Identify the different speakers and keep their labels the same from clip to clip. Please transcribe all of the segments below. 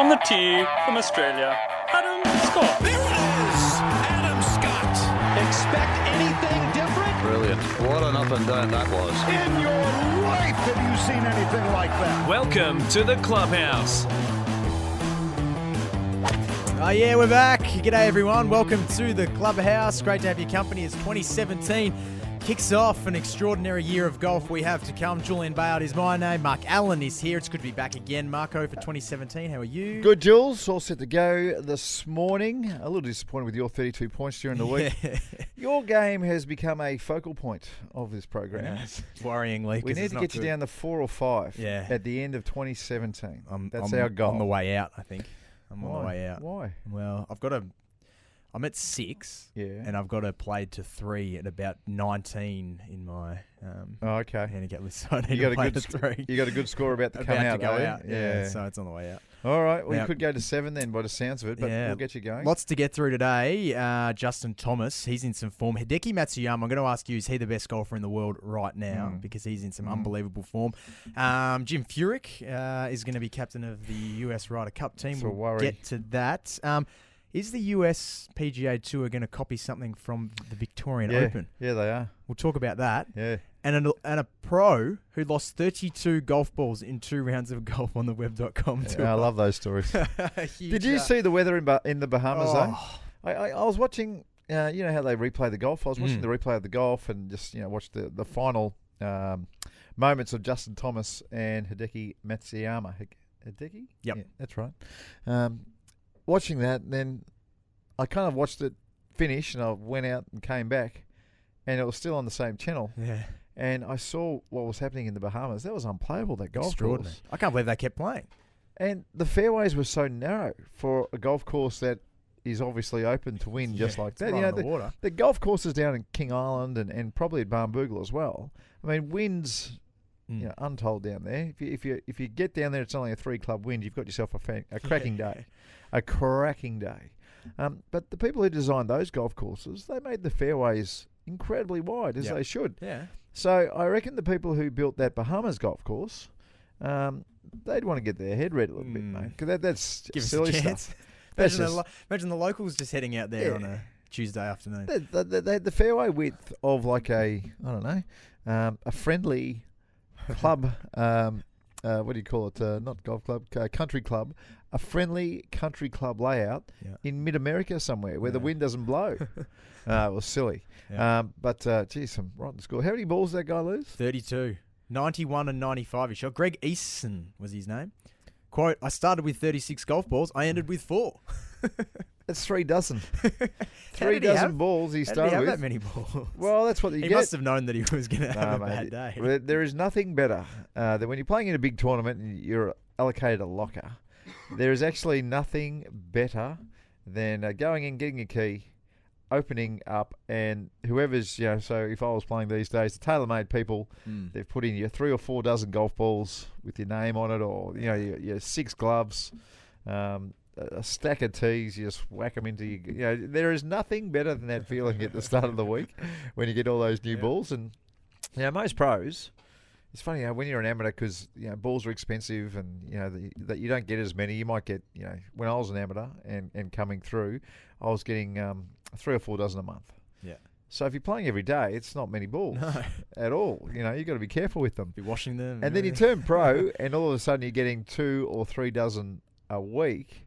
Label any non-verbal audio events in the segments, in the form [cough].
Speaker 1: On the tee from Australia, Adam Scott.
Speaker 2: There it is! Adam Scott.
Speaker 3: Expect anything different?
Speaker 4: Brilliant. What an up and down that was.
Speaker 5: In your life have you seen anything like that?
Speaker 2: Welcome to the clubhouse.
Speaker 6: Oh, yeah, we're back. G'day, everyone. Welcome to the Clubhouse. Great to have your company. It's 2017. Kicks off an extraordinary year of golf we have to come. Julian Bayard is my name. Mark Allen is here. It's good to be back again. Marco for 2017. How are you?
Speaker 7: Good, Jules. All set to go this morning. A little disappointed with your 32 points during the week.
Speaker 6: Yeah.
Speaker 7: Your game has become a focal point of this program.
Speaker 6: Yes, Worryingly.
Speaker 7: We need to get you down to four or five
Speaker 6: Yeah.
Speaker 7: at the end of 2017.
Speaker 6: I'm,
Speaker 7: That's
Speaker 6: I'm
Speaker 7: our goal.
Speaker 6: On the way out, I think. I'm on the way out.
Speaker 7: Why?
Speaker 6: Well, I've got a. I'm at six.
Speaker 7: Yeah.
Speaker 6: And I've got to play to three at about 19 in my um,
Speaker 7: Oh, okay.
Speaker 6: handicap list. [laughs] So I need
Speaker 7: You got
Speaker 6: to
Speaker 7: a
Speaker 6: play
Speaker 7: good
Speaker 6: to three.
Speaker 7: You got a good score about to [laughs] come
Speaker 6: about
Speaker 7: out,
Speaker 6: to go out. Yeah. so it's on the way out.
Speaker 7: All right. Well,
Speaker 6: Now-
Speaker 7: you could go to seven then, by the sounds of it, but
Speaker 6: Yeah.
Speaker 7: we'll get you going.
Speaker 6: Lots to get through today. Uh, Justin Thomas, he's in some form. Hideki Matsuyama, I'm going to ask you, is he the best golfer in the world right now?
Speaker 7: Mm.
Speaker 6: Because he's in some
Speaker 7: Mm.
Speaker 6: unbelievable form. Um, Jim Furyk uh, is going to be captain of the US Ryder Cup team.
Speaker 7: It's
Speaker 6: we'll
Speaker 7: worry.
Speaker 6: get to that. Um, is the US PGA Tour going to copy something from the Victorian
Speaker 7: yeah.
Speaker 6: Open?
Speaker 7: Yeah, they are.
Speaker 6: We'll talk about that.
Speaker 7: Yeah.
Speaker 6: And a, and a pro who lost 32 golf balls in two rounds of golf on the web.com tour.
Speaker 7: Yeah, I love those stories. [laughs] Did you
Speaker 6: uh,
Speaker 7: see the weather in, bah- in the Bahamas, though?
Speaker 6: oh,
Speaker 7: I, I, I was watching, uh, you know how they replay the golf. I was watching
Speaker 6: Mm.
Speaker 7: the replay of the golf and just you know watched the the final um, moments of Justin Thomas and Hideki Matsuyama. Hideki?
Speaker 6: Yep.
Speaker 7: Yeah, that's right. Um, watching that, and then I kind of watched it finish, and I went out and came back, and it was still on the same channel.
Speaker 6: Yeah.
Speaker 7: And I saw what was happening in the Bahamas. That was unplayable. That golf
Speaker 6: Extraordinary.
Speaker 7: course.
Speaker 6: I can't believe they kept playing.
Speaker 7: And the fairways were so narrow for a golf course that is obviously open to win just
Speaker 6: Yeah,
Speaker 7: like that. You know,
Speaker 6: the
Speaker 7: the,
Speaker 6: water.
Speaker 7: the golf courses down in King Island and, and probably at Barnbougle as well. I mean, winds,
Speaker 6: Mm.
Speaker 7: you know, untold down there. If you if you if you get down there, it's only a three club wind. You've got yourself a, fa- a cracking day, a cracking day. Um, but the people who designed those golf courses, they made the fairways incredibly wide as
Speaker 6: Yep.
Speaker 7: they should.
Speaker 6: Yeah.
Speaker 7: So I reckon the people who built that Bahamas golf course, um, they'd want to get their head read a little bit,
Speaker 6: Mm.
Speaker 7: mate, because that, that's
Speaker 6: Give
Speaker 7: silly stuff. [laughs] That's
Speaker 6: Imagine, the,
Speaker 7: just-
Speaker 6: lo- imagine the locals just heading out there
Speaker 7: Yeah.
Speaker 6: on a Tuesday afternoon.
Speaker 7: They, they, they, they had the fairway width of like a I don't know um, a friendly [laughs] club. Um, uh, what do you call it? Uh, not golf club, uh, country club. A friendly country club layout
Speaker 6: Yeah.
Speaker 7: in mid America somewhere where the wind doesn't blow. uh, [laughs] it was silly.
Speaker 6: Yeah.
Speaker 7: Um, but uh, geez, some rotten score. How many balls did that guy lose?
Speaker 6: 32. 91 and 95 he shot. Greg Eason was his name. Quote, I started with 36 golf balls. I ended with four. [laughs]
Speaker 7: That's three dozen. [laughs] Three
Speaker 6: he
Speaker 7: dozen
Speaker 6: have-
Speaker 7: balls he started with.
Speaker 6: that many balls?
Speaker 7: Well, that's what you
Speaker 6: he
Speaker 7: get.
Speaker 6: must have known that he was going to
Speaker 7: No,
Speaker 6: have a
Speaker 7: mate,
Speaker 6: bad day.
Speaker 7: There- There is nothing better uh, than when you're playing in a big tournament and you're allocated a locker. There is actually nothing better than uh, going in, getting a key, opening up, and whoever's you know. So if I was playing these days, the tailor-made people,
Speaker 6: Mm.
Speaker 7: they've put in your three or four dozen golf balls with your name on it, or you know your, your six gloves. Um, a stack of tees, you just whack them into your. You know, there is nothing better than that feeling at the start of the week [laughs] when you get all those new
Speaker 6: Yeah.
Speaker 7: balls. And you know, most pros, it's funny, know, when you're an amateur, because you know balls are expensive, and you know the, that you don't get as many. You might get, you know, when I was an amateur and and coming through, I was getting um, three or four dozen a month.
Speaker 6: Yeah.
Speaker 7: So if you're playing every day, it's not many balls
Speaker 6: No. [laughs]
Speaker 7: at all. You know, you've got to be careful with them.
Speaker 6: Be washing them.
Speaker 7: And then you turn pro, [laughs] and all of a sudden you're getting two or three dozen a week,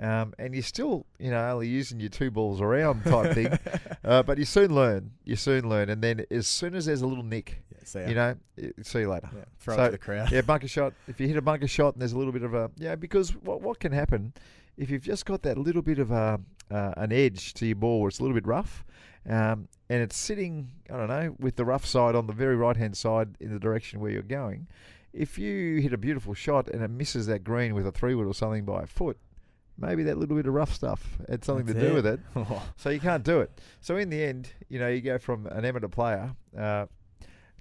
Speaker 7: um, and you're still, you know, only using your two balls around type thing. [laughs] Uh, but you soon learn. You soon learn, and then as soon as there's a little nick,
Speaker 6: Yeah,
Speaker 7: you know, see you later.
Speaker 6: Yeah, throw
Speaker 7: So,
Speaker 6: it to the crowd.
Speaker 7: Yeah, bunker [laughs] shot. If you hit a bunker shot and there's a little bit of a yeah, because what what can happen if you've just got that little bit of a uh, an edge to your ball where it's a little bit rough, um, and it's sitting I don't know with the rough side on the very right hand side in the direction where you're going. If you hit a beautiful shot and it misses that green with a three wood or something by a foot, maybe that little bit of rough stuff had something
Speaker 6: That's
Speaker 7: to do
Speaker 6: it.
Speaker 7: with it. [laughs] So you can't do it. So in the end, you know, you go from an amateur player uh,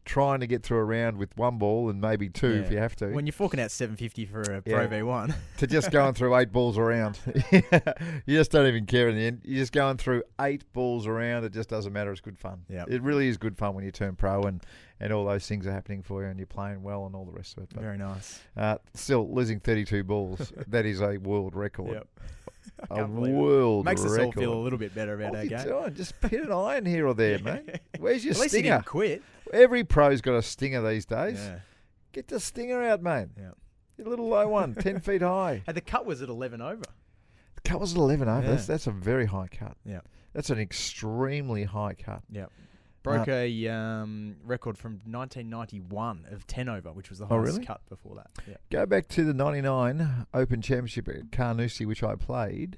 Speaker 7: trying to get through a round with one ball and maybe two if you have to.
Speaker 6: When you're forking out 750 for a Pro
Speaker 7: Yeah. [laughs]
Speaker 6: V1,
Speaker 7: to just going through eight balls around. [laughs] you just don't even care in the end. You're just going through eight balls around. It just doesn't matter. It's good fun.
Speaker 6: Yep.
Speaker 7: It really is good fun when you turn pro and, and all those things are happening for you and you're playing well and all the rest of it. But
Speaker 6: very nice.
Speaker 7: uh, still, losing 32 balls, [laughs] that is a world record.
Speaker 6: Yep.
Speaker 7: A
Speaker 6: can't it.
Speaker 7: world
Speaker 6: Makes us all feel a little bit better about
Speaker 7: What
Speaker 6: our game.
Speaker 7: doing? Just hit an iron here or there, mate. Where's your
Speaker 6: At least he
Speaker 7: stinger?
Speaker 6: didn't quit.
Speaker 7: Every pro's got a stinger these days.
Speaker 6: Yeah.
Speaker 7: Get the stinger out, mate.
Speaker 6: Yeah.
Speaker 7: Your little low one, 10 [laughs] feet high.
Speaker 6: And the cut was at 11 over.
Speaker 7: The cut was at 11 over. That's,
Speaker 6: Yeah.
Speaker 7: that's a very high cut.
Speaker 6: Yeah.
Speaker 7: That's an extremely high cut.
Speaker 6: Yeah. Broke a um, record from 1991 of 10 over, which was the
Speaker 7: Oh,
Speaker 6: highest
Speaker 7: really?
Speaker 6: cut before that. Yeah.
Speaker 7: Go back to the 99 Open Championship at Carnoustie, which I played.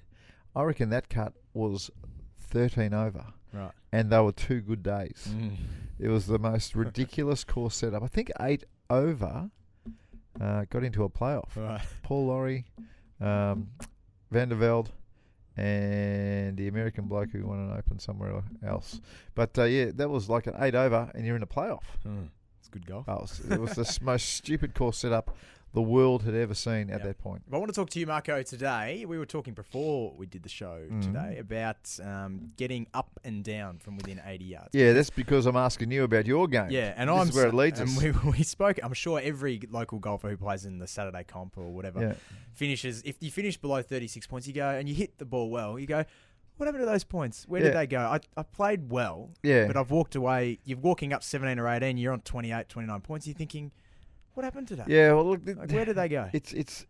Speaker 7: I reckon that cut was 13 over.
Speaker 6: Right.
Speaker 7: And they were two good days.
Speaker 6: Mm.
Speaker 7: It was the most [laughs] ridiculous course setup. I think eight over uh, got into a playoff.
Speaker 6: Right.
Speaker 7: Paul Lawrie, um, Van der Velde, and the American bloke who won an Open somewhere else. But uh, yeah, that was like an eight over, and you're in a playoff.
Speaker 6: Mm. It's good golf.
Speaker 7: Oh, it was, it was the most stupid course setup the world had ever seen at
Speaker 6: Yeah.
Speaker 7: that point.
Speaker 6: I want to talk to you, Marco, today. We were talking before we did the show
Speaker 7: Mhm.
Speaker 6: today about um, getting up and down from within 80 yards.
Speaker 7: Yeah, that's because I'm asking you about your game.
Speaker 6: Yeah, and
Speaker 7: this
Speaker 6: I'm
Speaker 7: is where it leads
Speaker 6: and
Speaker 7: us.
Speaker 6: We, [laughs] we spoke. I'm sure every local golfer who plays in the Saturday comp or whatever
Speaker 7: Yeah.
Speaker 6: finishes. If you finish below 36 points, you go and you hit the ball well. You go. What happened to those points? Where did they go? I, I played well,
Speaker 7: Yeah.
Speaker 6: but I've walked away. You're walking up 17 or 18. You're on 28, 29 points. You're thinking, what happened today?
Speaker 7: Yeah, well, look, th-
Speaker 6: Like, where did they go? [laughs]
Speaker 7: It's it's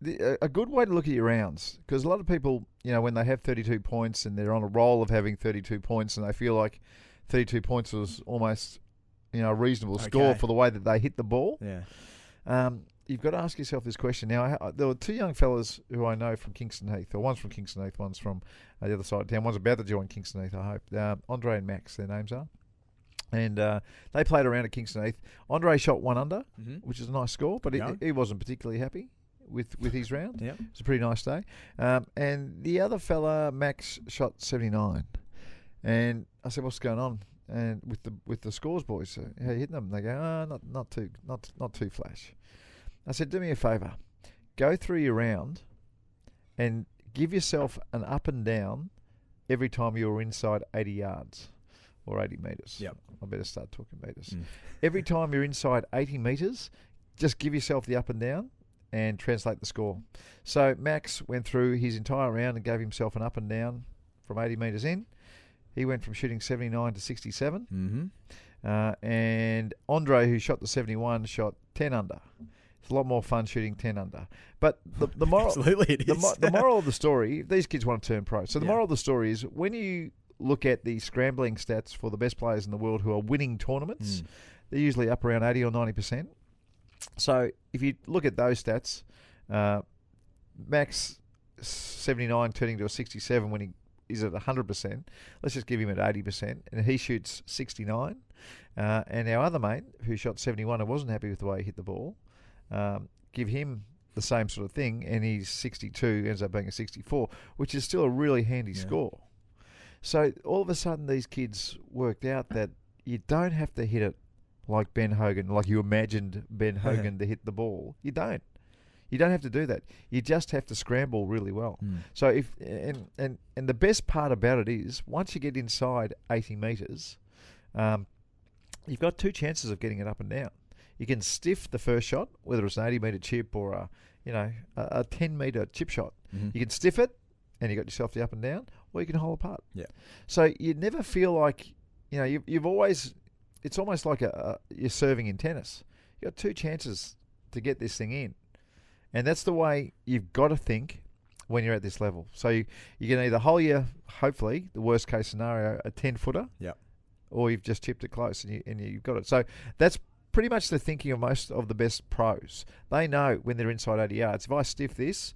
Speaker 7: the, a- good way to look at your rounds because a lot of people, you know, when they have 32 points and they're on a roll of having 32 points and they feel like 32 points was almost, you know, a reasonable score for the way that they hit the ball.
Speaker 6: yeah.
Speaker 7: Um, you've got to ask yourself this question. Now, I, there were two young fellas who I know from Kingston Heath. Or one's from Kingston Heath, one's from uh, the other side of town. One's about to join Kingston Heath, I hope. Um, Andre and Max, their names are. And uh, they played around at Kingston Heath. Andre shot one under,
Speaker 6: Mhm.
Speaker 7: which is a nice score, but he,
Speaker 6: Yeah.
Speaker 7: he wasn't particularly happy with, with his round.
Speaker 6: Yep.
Speaker 7: It was a pretty nice day. Um, and the other fella, Max, shot 79. And I said, "What's going on?" And with the with the scores boys, uh, how you hitting them? They go, "Ah, not not too not not too flash." I said, "Do me a favour, go through your round, and give yourself an up and down every time you're inside 80 yards or 80 metres.
Speaker 6: Yep.
Speaker 7: I better start talking meters.
Speaker 6: Mm.
Speaker 7: Every time you're inside 80 metres, just give yourself the up and down and translate the score. So Max went through his entire round and gave himself an up and down from 80 metres in. He went from shooting 79 to 67.
Speaker 6: Mm-hmm.
Speaker 7: Uh, and Andre, who shot the 71, shot 10 under. It's a lot more fun shooting 10 under. But the, the moral, [laughs]
Speaker 6: Absolutely, it
Speaker 7: the, the moral of the story, these kids want to turn pro. So the
Speaker 6: Yeah.
Speaker 7: moral of the story is when you look at the scrambling stats for the best players in the world who are winning tournaments,
Speaker 6: Mm.
Speaker 7: they're usually up around 80 or 90%. So if you look at those stats, uh, Max 79 turning to a 67 when he is at 100%. Let's just give him at 80%. And he shoots 69. Uh, and our other mate, who shot 71 and wasn't happy with the way he hit the ball, um, give him the same sort of thing. And he's 62, ends up being a 64, which is still a really handy
Speaker 6: Yeah.
Speaker 7: score. So all of a sudden, these kids worked out that you don't have to hit it like Ben Hogan, like you imagined Ben Hogan to hit the ball. You don't. You don't have to do that. You just have to scramble really well.
Speaker 6: Mm.
Speaker 7: So if and and and the best part about it is once you get inside 80 meters, um, you've got two chances of getting it up and down. You can stiff the first shot, whether it's an 80 meter chip or a you know a, a 10 meter chip shot.
Speaker 6: Mhm.
Speaker 7: You can stiff it, and you got yourself the up and down, or you can hold apart.
Speaker 6: Yeah.
Speaker 7: So you never feel like you know you've, you've always. It's almost like a, a you're serving in tennis. You got two chances to get this thing in, and that's the way you've got to think when you're at this level. So you, you can either hole your, hopefully, the worst case scenario, a 10 footer,
Speaker 6: Yep.
Speaker 7: or you've just chipped it close and, you, and you've got it. So that's pretty much the thinking of most of the best pros. They know when they're inside 80 yards, if I stiff this,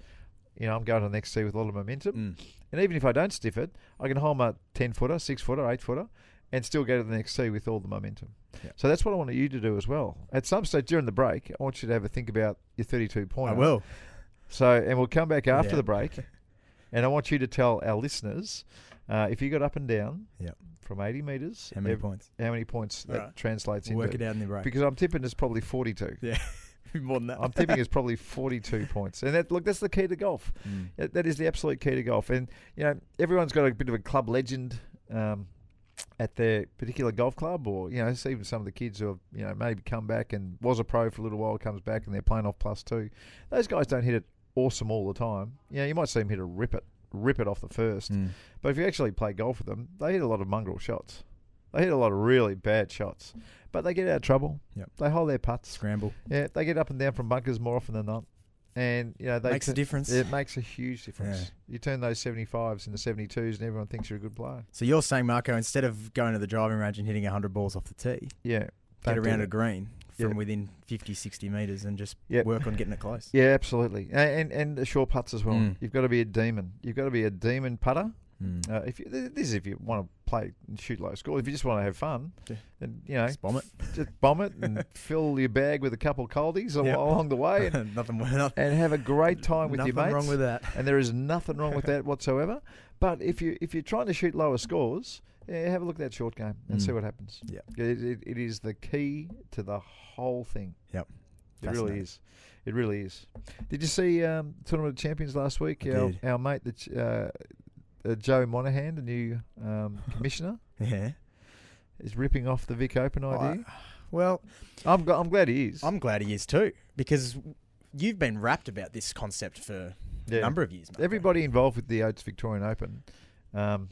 Speaker 7: you know, I'm going to the next tee with a lot of momentum.
Speaker 6: Mm.
Speaker 7: And even if I don't stiff it, I can hold my 10 footer, 6 footer, 8 footer, and still go to the next tee with all the momentum.
Speaker 6: Yeah.
Speaker 7: So that's what I want you to do as well. At some stage during the break, I want you to have a think about your 32
Speaker 6: I
Speaker 7: pointer.
Speaker 6: will.
Speaker 7: So, and we'll come back after
Speaker 6: Yeah.
Speaker 7: the break, [laughs] And I want you to tell our listeners uh, if you got up and down
Speaker 6: Yep.
Speaker 7: from 80 metres,
Speaker 6: How many
Speaker 7: ev-
Speaker 6: points?
Speaker 7: How many points that
Speaker 6: Alright.
Speaker 7: translates
Speaker 6: We'll
Speaker 7: into?
Speaker 6: work it out in the break.
Speaker 7: Because I'm tipping it's probably 42.
Speaker 6: yeah, [laughs] more than that.
Speaker 7: I'm tipping it's [laughs] probably 42 points. And that, look, that's the key to golf.
Speaker 6: Mm.
Speaker 7: That- that is the absolute key to golf. And, you know, everyone's got a bit of a club legend um, at their particular golf club or, you know, it's even some of the kids who have, you know, maybe come back and was a pro for a little while, comes back and they're playing off plus two. Those guys don't hit it awesome all the time. You know, you might see them hit a rip it, rip it off the first.
Speaker 6: Mm.
Speaker 7: But if you actually play golf with them, they hit a lot of mongrel shots. They hit a lot of really bad shots. But they get out of trouble.
Speaker 6: Yep.
Speaker 7: They hold their putts.
Speaker 6: Scramble.
Speaker 7: Yeah, they get up and down from bunkers more often than not. And, you know, they
Speaker 6: Makes a difference.
Speaker 7: It makes a huge difference.
Speaker 6: Yeah.
Speaker 7: You turn those 75s into 72s and everyone thinks you're a good player.
Speaker 6: So you're saying, Marco, instead of going to the driving range and hitting 100 balls off the tee,
Speaker 7: Yeah.
Speaker 6: get around a green from
Speaker 7: Yeah.
Speaker 6: within 50, 60 metres and just
Speaker 7: Yep.
Speaker 6: work on getting it close. [laughs]
Speaker 7: Yeah, absolutely. A- And, and the short putts as well.
Speaker 6: Mm.
Speaker 7: You've got to be a demon. You've got to be a demon putter.
Speaker 6: Mm.
Speaker 7: Uh, if you, This is if you want to play and shoot low score. If you just want to have fun,
Speaker 6: Yeah.
Speaker 7: then, you know,
Speaker 6: Just bomb it.
Speaker 7: just bomb it and [laughs] fill your bag with a couple of coldies
Speaker 6: Yep.
Speaker 7: along the way and, [laughs]
Speaker 6: nothing,
Speaker 7: and have a great time with your mates.
Speaker 6: Nothing wrong with that.
Speaker 7: and there is nothing wrong with that [laughs] whatsoever. But if you if you're trying to shoot lower scores, yeah, have a look at that short game and
Speaker 6: Mm.
Speaker 7: see what happens.
Speaker 6: Yep.
Speaker 7: It, it, it is the key to the whole thing.
Speaker 6: Yep.
Speaker 7: It really is. It really is. Did you see um, Tournament of Champions last week? Our, our mate, the, ch- uh, uh, Joe Monahan, the new um, [laughs] commissioner,
Speaker 6: Yeah.
Speaker 7: is ripping off the Vic Open idea.
Speaker 6: Well,
Speaker 7: I'm, gl- I'm glad he is.
Speaker 6: I'm glad he is too because you've been rapt about this concept for
Speaker 7: Yeah.
Speaker 6: a number of years.
Speaker 7: Everybody involved with the Oates Victorian Open, um,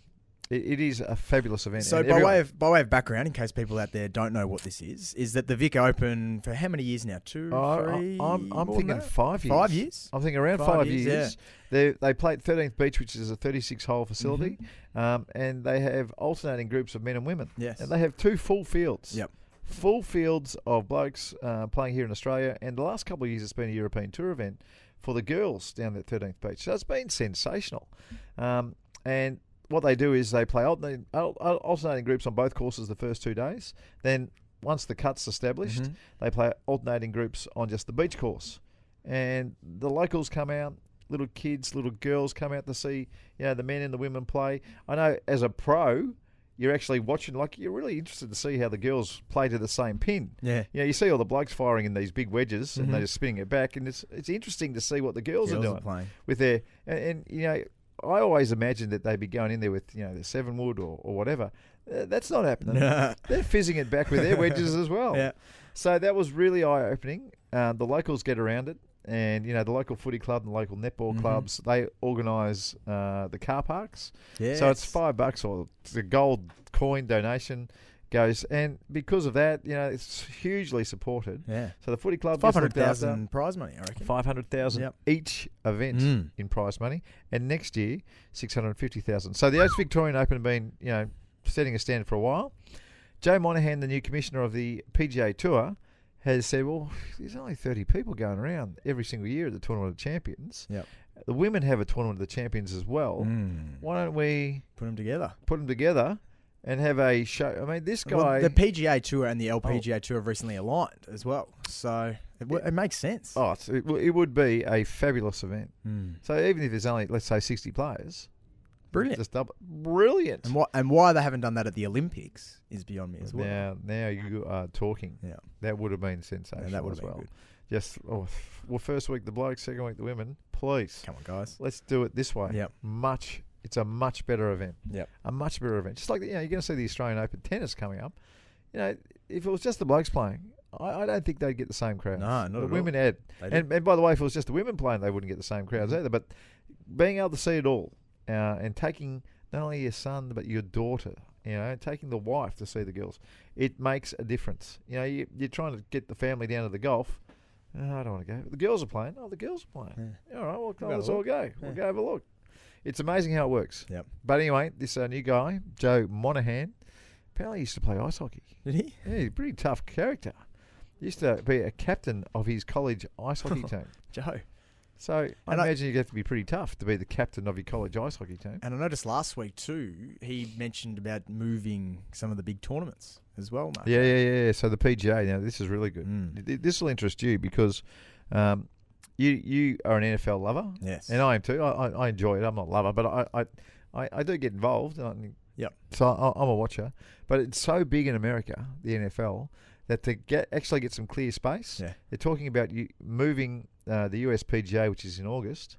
Speaker 7: it, it is a fabulous event.
Speaker 6: So by
Speaker 7: everyone-
Speaker 6: way of by way of background, in case people out there don't know what this is, is that the Vic Open for how many years now? Two,
Speaker 7: Oh, I-
Speaker 6: three.
Speaker 7: I'm, I'm thinking five years.
Speaker 6: Five years.
Speaker 7: I'm thinking around
Speaker 6: Five
Speaker 7: five,
Speaker 6: years,
Speaker 7: years. They they play at 13th Beach, which is a 36 hole facility,
Speaker 6: Mm-hmm.
Speaker 7: um, and they have alternating groups of men and women.
Speaker 6: Yes.
Speaker 7: And they have two full fields.
Speaker 6: Yep.
Speaker 7: Full fields of blokes uh, playing here in Australia, and the last couple of years it's been a European Tour event for the girls down at 13th Beach. So it's been sensational. Um, and what they do is they play alternating, al- al- alternating groups on both courses the first two days. Then once the cut's established,
Speaker 6: Mhm.
Speaker 7: they play alternating groups on just the beach course. And the locals come out, little kids, little girls come out to see, you know, the men and the women play. I know as a pro, you're actually watching, like, you're really interested to see how the girls play to the same pin.
Speaker 6: Yeah.
Speaker 7: You know, you see all the blokes firing in these big wedges and
Speaker 6: Mhm.
Speaker 7: they're just spinning it back, and it's it's interesting to see what the girls,
Speaker 6: Girls
Speaker 7: are
Speaker 6: are
Speaker 7: doing
Speaker 6: playing.
Speaker 7: with their and, and you know. I always imagined that they'd be going in there with you know the seven wood or, or whatever. Uh, that's not happening.
Speaker 6: Nah.
Speaker 7: They're fizzing it back with their wedges [laughs] as well.
Speaker 6: Yeah.
Speaker 7: So that was really eye opening. Um, the locals get around it, and you know the local footy club and the local netball
Speaker 6: Mhm.
Speaker 7: clubs they organise uh, the car parks.
Speaker 6: Yeah.
Speaker 7: So it's five bucks or it's a gold coin donation goes, and because of that, you know it's hugely supported.
Speaker 6: Yeah.
Speaker 7: So the footy club
Speaker 6: Five hundred thousand prize money, I reckon.
Speaker 7: Five hundred thousand
Speaker 6: Yep.
Speaker 7: each event
Speaker 6: Mm.
Speaker 7: in prize money, and next year six hundred fifty thousand. So the Oates Victorian Open have been, you know, setting a standard for a while. Joe Monahan, the new commissioner of the PGA Tour, has said, "Well, there's only thirty people going around every single year at the Tournament of Champions.
Speaker 6: Yep.
Speaker 7: The women have a Tournament of the Champions as well.
Speaker 6: Mm.
Speaker 7: Why don't we
Speaker 6: Put them together.
Speaker 7: put them together and have a show? I mean, this guy."
Speaker 6: Well, the PGA Tour and the LPGA Tour have recently aligned as well, so it, w- it makes sense.
Speaker 7: Oh, it, it would be a fabulous event.
Speaker 6: Mm.
Speaker 7: So even if there's only, let's say, 60 players,
Speaker 6: Brilliant.
Speaker 7: just double, brilliant.
Speaker 6: And why and why they haven't done that at the Olympics is beyond me as well.
Speaker 7: Now, now you are talking.
Speaker 6: Yeah.
Speaker 7: That would have been sensational
Speaker 6: that would
Speaker 7: as
Speaker 6: have been
Speaker 7: well.
Speaker 6: good.
Speaker 7: Just oh, well, first week the blokes, second week the women. Please,
Speaker 6: Come on, guys.
Speaker 7: let's do it this way.
Speaker 6: Yep.
Speaker 7: Much. It's a much better event.
Speaker 6: Yep.
Speaker 7: A much better event. Just like you know, you're going to see the Australian Open tennis coming up. You know, if it was just the blokes playing, I, I don't think they'd get the same crowds.
Speaker 6: No, not
Speaker 7: the
Speaker 6: at all.
Speaker 7: women had. And, and by the way, if it was just the women playing, they wouldn't get the same crowds
Speaker 6: Mhm.
Speaker 7: either. But being able to see it all uh, and taking not only your son but your daughter, you know, taking the wife to see the girls, it makes a difference. You know, you, you're trying to get the family down to the golf. Oh, I don't want to go. The girls are playing. Oh, the girls are playing. All right, well,
Speaker 6: We'll
Speaker 7: come on, let's all go. We'll go have a look. It's amazing how it works.
Speaker 6: Yep.
Speaker 7: But anyway, this uh, new guy, Joe Monahan, apparently used to play ice hockey.
Speaker 6: Did he?
Speaker 7: Yeah, he's a pretty tough character. Used to be a captain of his college ice hockey [laughs] team.
Speaker 6: Joe.
Speaker 7: So I
Speaker 6: And I-
Speaker 7: imagine you have to be pretty tough to be the captain of your college ice hockey team.
Speaker 6: And I noticed last week too, he mentioned about moving some of the big tournaments as well, Mark.
Speaker 7: Yeah, yeah, yeah. So the PGA now, this is really good.
Speaker 6: Mm.
Speaker 7: This will interest you because um, you you are an NFL lover,
Speaker 6: Yes.
Speaker 7: and I am too. I, I, I enjoy it. I'm not a lover, but I I, I, I do get involved.
Speaker 6: Yep.
Speaker 7: So I, I'm a watcher, but it's so big in America, the NFL, that to get actually get some clear space,
Speaker 6: Yeah.
Speaker 7: they're talking about you moving uh, the USPGA, which is in August,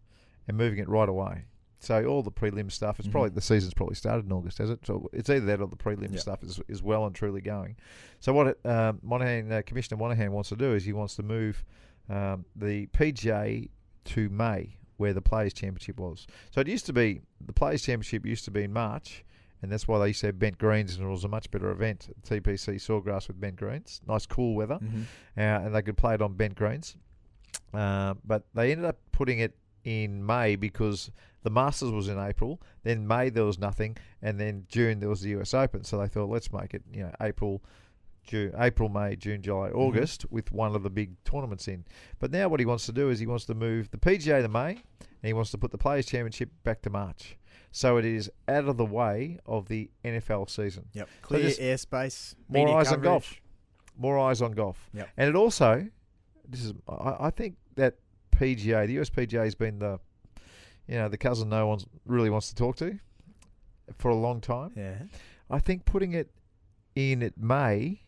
Speaker 7: and moving it right away. So all the prelim stuff, it's probably the season's probably started in August, has it? So it's either that or the prelim
Speaker 6: Yep.
Speaker 7: stuff is, is well and truly going. So what it, um, Monahan, uh, Commissioner Monahan wants to do is he wants to move um, the PGA to May, where the Players Championship was. So it used to be the Players Championship used to be in March, and that's why they used to have bent greens, and it was a much better event. TPC Sawgrass with bent greens, nice cool weather,
Speaker 6: Mm-hmm.
Speaker 7: uh, and they could play it on bent greens. Uh, but they ended up putting it in May because the Masters was in April. Then May there was nothing, and then June there was the US Open. So they thought, let's make it, you know, April, June, April, May, June, July, mm-hmm. August, with one of the big tournaments in. But now what he wants to do is he wants to move the PGA to May, and he wants to put the Players Championship back to March. So it is out of the way of the NFL season.
Speaker 6: Yep. Clear
Speaker 7: just
Speaker 6: airspace.
Speaker 7: more eyes on golf. More eyes on golf.
Speaker 6: Yep.
Speaker 7: And it also, this is, I, I think that PGA, the USPGA has been the, you know, the cousin no one really wants to talk to for a long time.
Speaker 6: Yeah.
Speaker 7: I think putting it in at May,